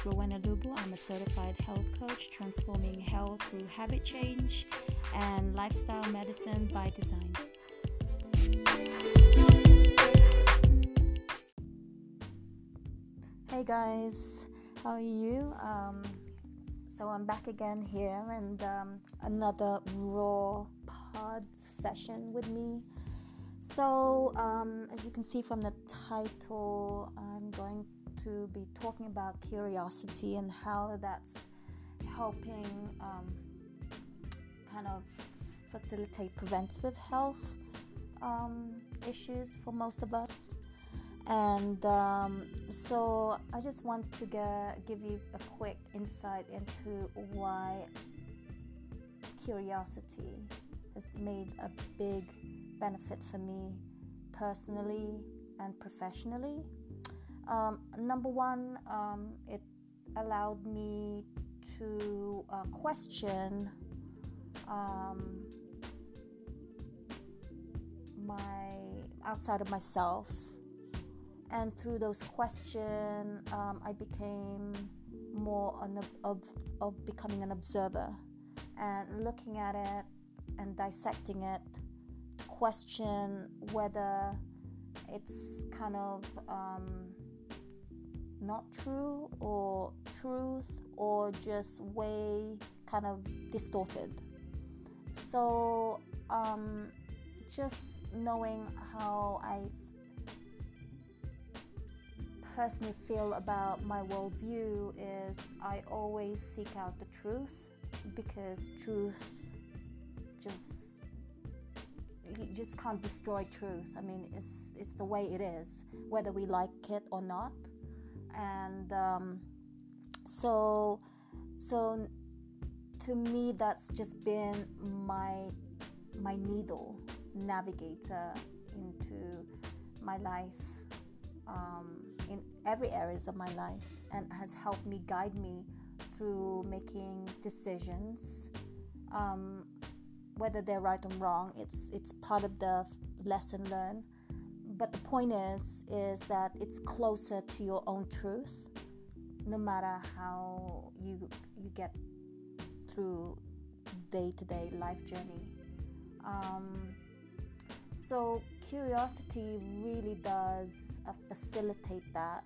is Rowena Lubu. I'm a certified health coach transforming health through habit change and lifestyle medicine by design. Hey guys, how are you? Um, so I'm back again here and um, another raw pod session with me. So, um, as you can see from the title, I'm going to be talking about curiosity and how that's helping um, kind of facilitate preventative health um, issues for most of us. And um, so I just want to get, give you a quick insight into why curiosity has made a big benefit for me personally and professionally. Um, number one, um, it allowed me to uh, question um, my outside of myself, and through those questions, um, I became more of, of becoming an observer and looking at it and dissecting it to question whether it's kind of um, not true or truth or just way kind of distorted. So, um, just knowing how I personally feel about my worldview is I always seek out the truth because truth just you just can't destroy truth. I mean, it's it's the way it is, whether we like it or not and um, so so to me that's just been my my needle navigator into my life um, in every areas of my life and has helped me guide me through making decisions. Um, whether they're right or wrong it's it's part of the lesson learned but the point is is that it's closer to your own truth no matter how you you get through day-to-day life journey. Um, so curiosity really does uh, facilitate that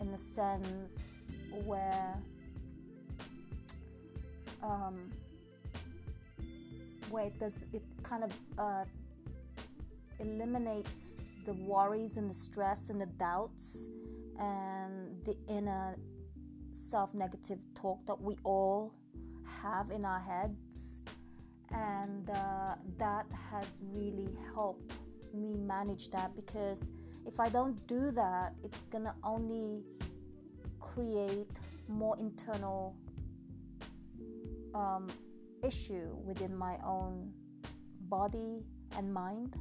in the sense where um, where it does it kind of uh, eliminates the worries and the stress and the doubts and the inner self negative talk that we all have in our heads. And uh, that has really helped me manage that because if I don't do that, it's gonna only create more internal um, issue within my own body and mind.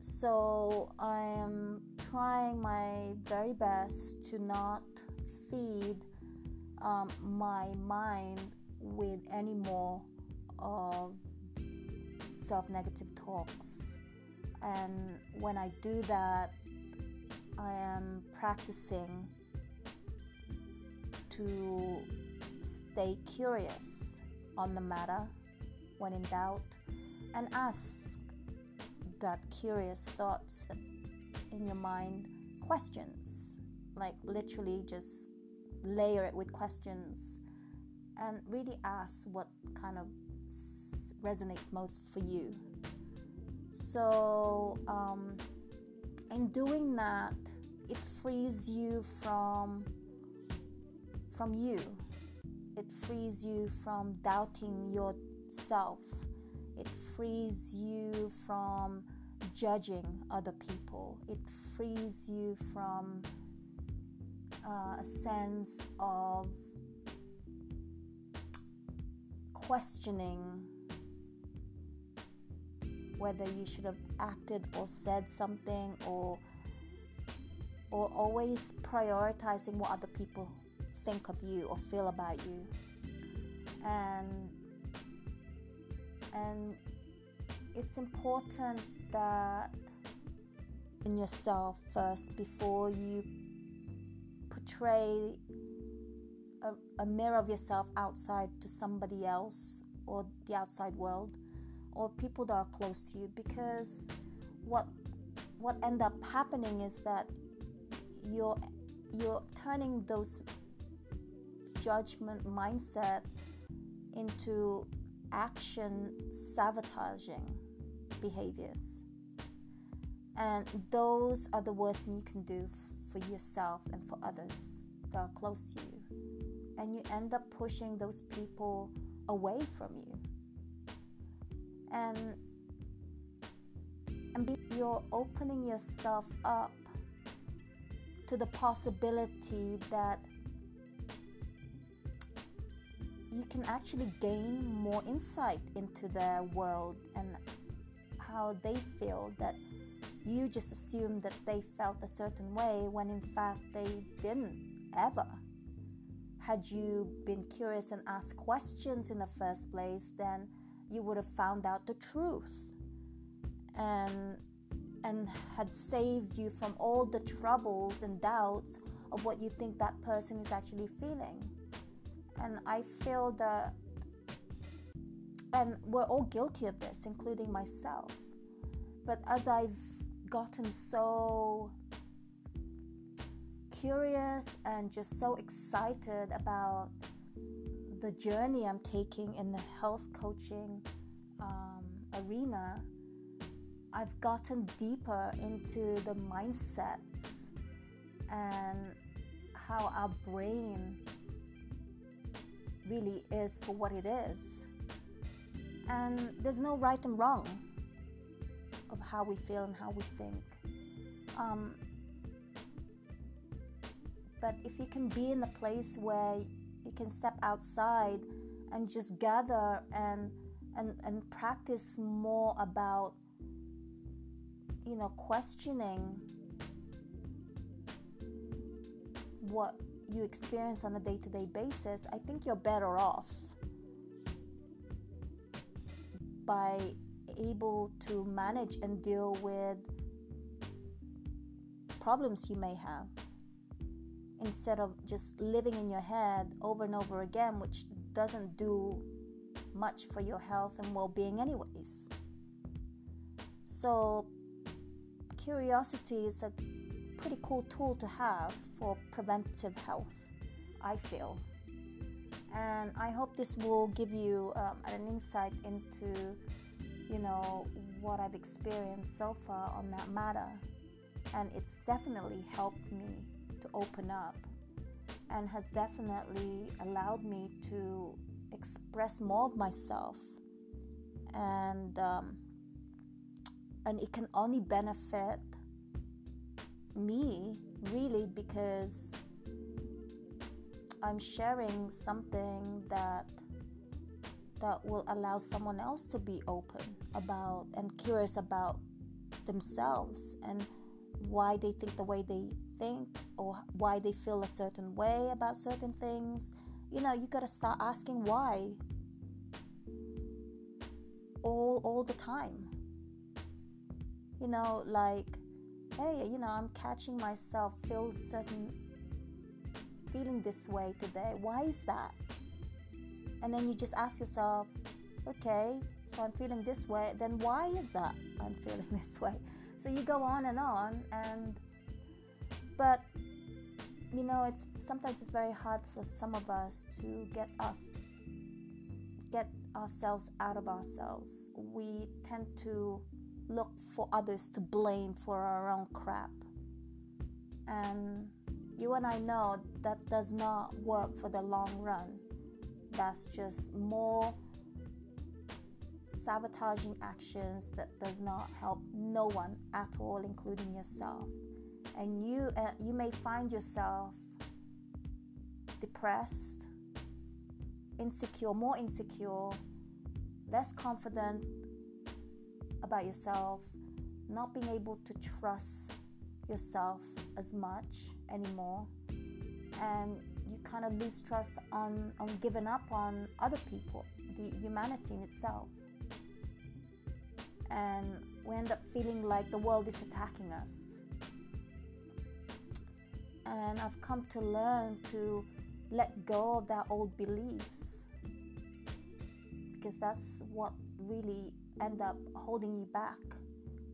So I am trying my very best to not feed um, my mind with any more of self negative talks. And when I do that, I am practicing to stay curious on the matter when in doubt and ask that curious thoughts in your mind questions. Like literally just layer it with questions and really ask what kind of resonates most for you. So um, in doing that it frees you from from you. It frees you from doubting yourself. It frees you from judging other people. It frees you from uh, a sense of questioning whether you should have acted or said something or or always prioritizing what other people think of you or feel about you and and it's important that in yourself first before you portray a mirror of yourself outside to somebody else or the outside world or people that are close to you because what what end up happening is that you're you're turning those judgment mindset into action sabotaging behaviors. And those are the worst thing you can do for yourself and for others that are close to you. And you end up pushing those people away from you. And and you're opening yourself up to the possibility that you can actually gain more insight into their world and how they feel that you just assumed that they felt a certain way when in fact they didn't ever. Had you been curious and asked questions in the first place then you would have found out the truth. And and had saved you from all the troubles and doubts of what you think that person is actually feeling. And i feel that and we're all guilty of this including myself but as i've gotten so curious and just so excited about the journey I'm taking in the health coaching um, arena, I've gotten deeper into the mindsets and how our brain really is for what it is. And there's no right and wrong of how we feel and how we think. Um, but if you can be in a place where you can step outside and just gather and and and practice more about you know questioning what you experience on a day-to-day basis i think you're better off by able to manage and deal with problems you may have instead of just living in your head over and over again, which doesn't do much for your health and well being, anyways. So, curiosity is a pretty cool tool to have for preventive health, I feel. And I hope this will give you um, an insight into, you know, what I've experienced so far on that matter. And it's definitely helped me to open up and has definitely allowed me to express more of myself and um, and it can only benefit me really because I'm sharing something that that will allow someone else to be open about and curious about themselves and why they think the way they think or why they feel a certain way about certain things. You know, you got to start asking why all all the time. You know, like hey, you know, I'm catching myself feel certain feeling this way today. Why is that? And then you just ask yourself, okay, so I'm feeling this way, then why is that I'm feeling this way? So you go on and on and but you know it's sometimes it's very hard for some of us to get us get ourselves out of ourselves we tend to look for others to blame for our own crap and you and i know that does not work for the long run. That's just more sabotaging actions that does not help no one at all including yourself. And you uh, you may find yourself depressed, insecure, more insecure, less confident about yourself, not being able to trust yourself as much anymore, and you kind of lose trust on, on giving up on other people, the humanity in itself. And we end up feeling like the world is attacking us and I've come to learn to let go of that old beliefs because that's what really end up holding you back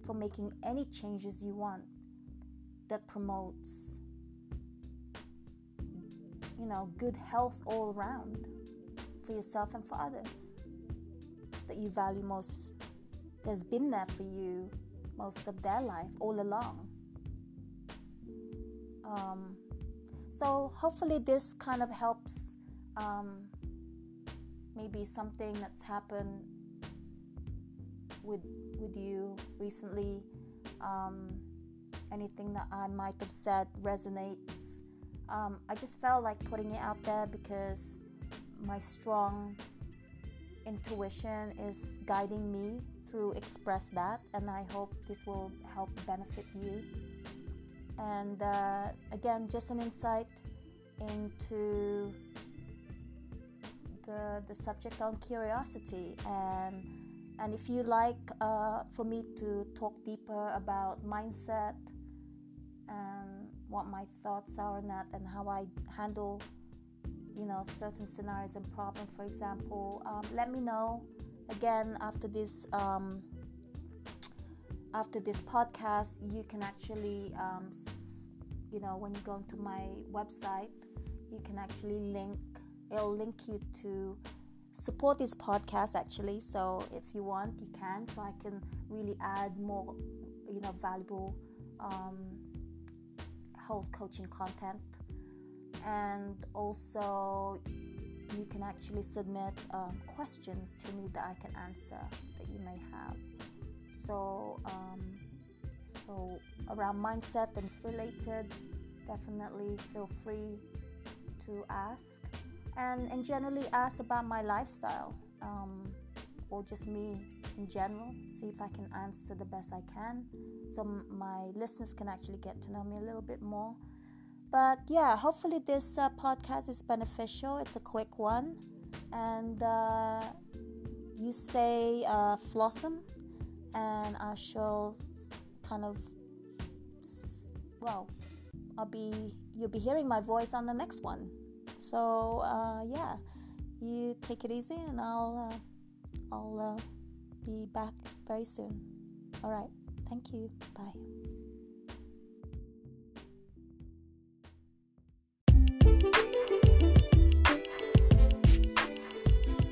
from making any changes you want that promotes you know good health all around for yourself and for others that you value most that's been there for you most of their life all along. Um, so hopefully this kind of helps um, maybe something that's happened with with you recently. Um, anything that I might have said resonates. Um, I just felt like putting it out there because my strong intuition is guiding me through express that and I hope this will help benefit you. And uh, again just an insight into the, the subject on curiosity. And and if you like uh, for me to talk deeper about mindset what my thoughts are on that and how I handle you know certain scenarios and problems. For example um, let me know again after this um, after this podcast you can actually um, you know when you go into my website you can actually link it'll link you to support this podcast actually. So if you want you can. So i can really add more you know valuable um, health coaching content. And also you can actually submit um, questions to me that i can answer that you may have. So um, so around mindset and related definitely feel free to ask. And, and generally ask about my lifestyle um, or just me in general. See if I can answer the best I can so my listeners can actually get to know me a little bit more. But yeah, hopefully this uh, podcast is beneficial. It's a quick one. And uh, you stay uh, flossom, and I shall kind of, well, I'll be you'll be hearing my voice on the next one. So uh, yeah, you take it easy, and I'll uh, I'll uh, be back very soon. All right, thank you. Bye.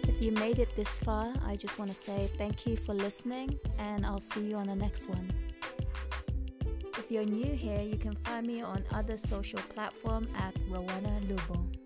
If you made it this far, I just want to say thank you for listening, and I'll see you on the next one. If you're new here, you can find me on other social platform at Rowena Lubo.